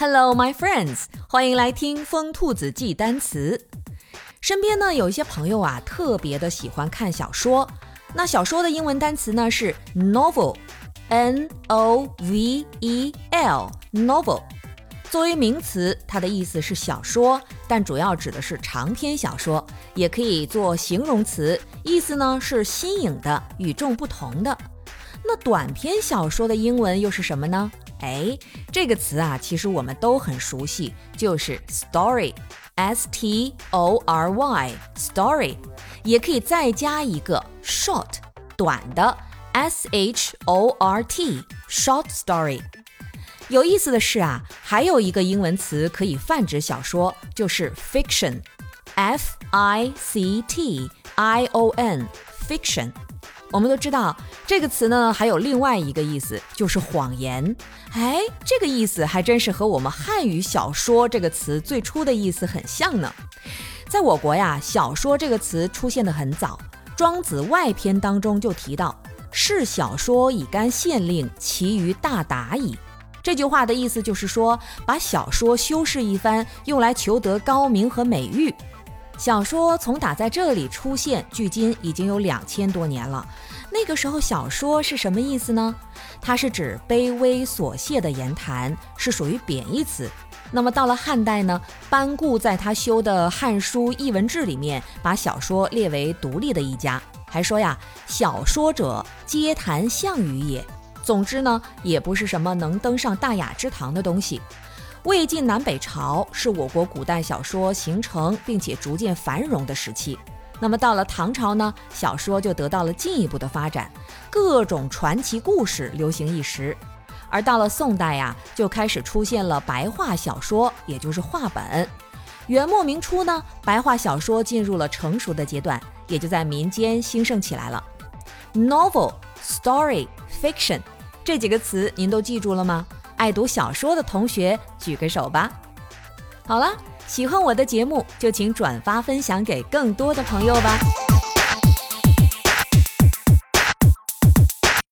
Hello, my friends，欢迎来听疯兔子记单词。身边呢有一些朋友啊，特别的喜欢看小说。那小说的英文单词呢是 novel，n o v e l，novel。作为名词，它的意思是小说，但主要指的是长篇小说，也可以做形容词，意思呢是新颖的、与众不同的。那短篇小说的英文又是什么呢？哎，这个词啊，其实我们都很熟悉，就是 story，s t o r y，story，也可以再加一个 short，短的，s h o r t，short story。有意思的是啊，还有一个英文词可以泛指小说，就是 fiction，f i c t i o n，fiction。我们都知道这个词呢，还有另外一个意思，就是谎言。哎，这个意思还真是和我们汉语小说这个词最初的意思很像呢。在我国呀，小说这个词出现的很早，《庄子外篇》当中就提到：“是小说以干县令，其余大达矣。”这句话的意思就是说，把小说修饰一番，用来求得高明和美誉。小说从打在这里出现，距今已经有两千多年了。那个时候，小说是什么意思呢？它是指卑微琐屑的言谈，是属于贬义词。那么到了汉代呢，班固在他修的《汉书艺文志》里面，把小说列为独立的一家，还说呀：“小说者，皆谈项羽也。”总之呢，也不是什么能登上大雅之堂的东西。魏晋南北朝是我国古代小说形成并且逐渐繁荣的时期。那么到了唐朝呢，小说就得到了进一步的发展，各种传奇故事流行一时。而到了宋代呀，就开始出现了白话小说，也就是话本。元末明初呢，白话小说进入了成熟的阶段，也就在民间兴盛起来了。Novel。Story, fiction，这几个词您都记住了吗？爱读小说的同学举个手吧。好了，喜欢我的节目就请转发分享给更多的朋友吧。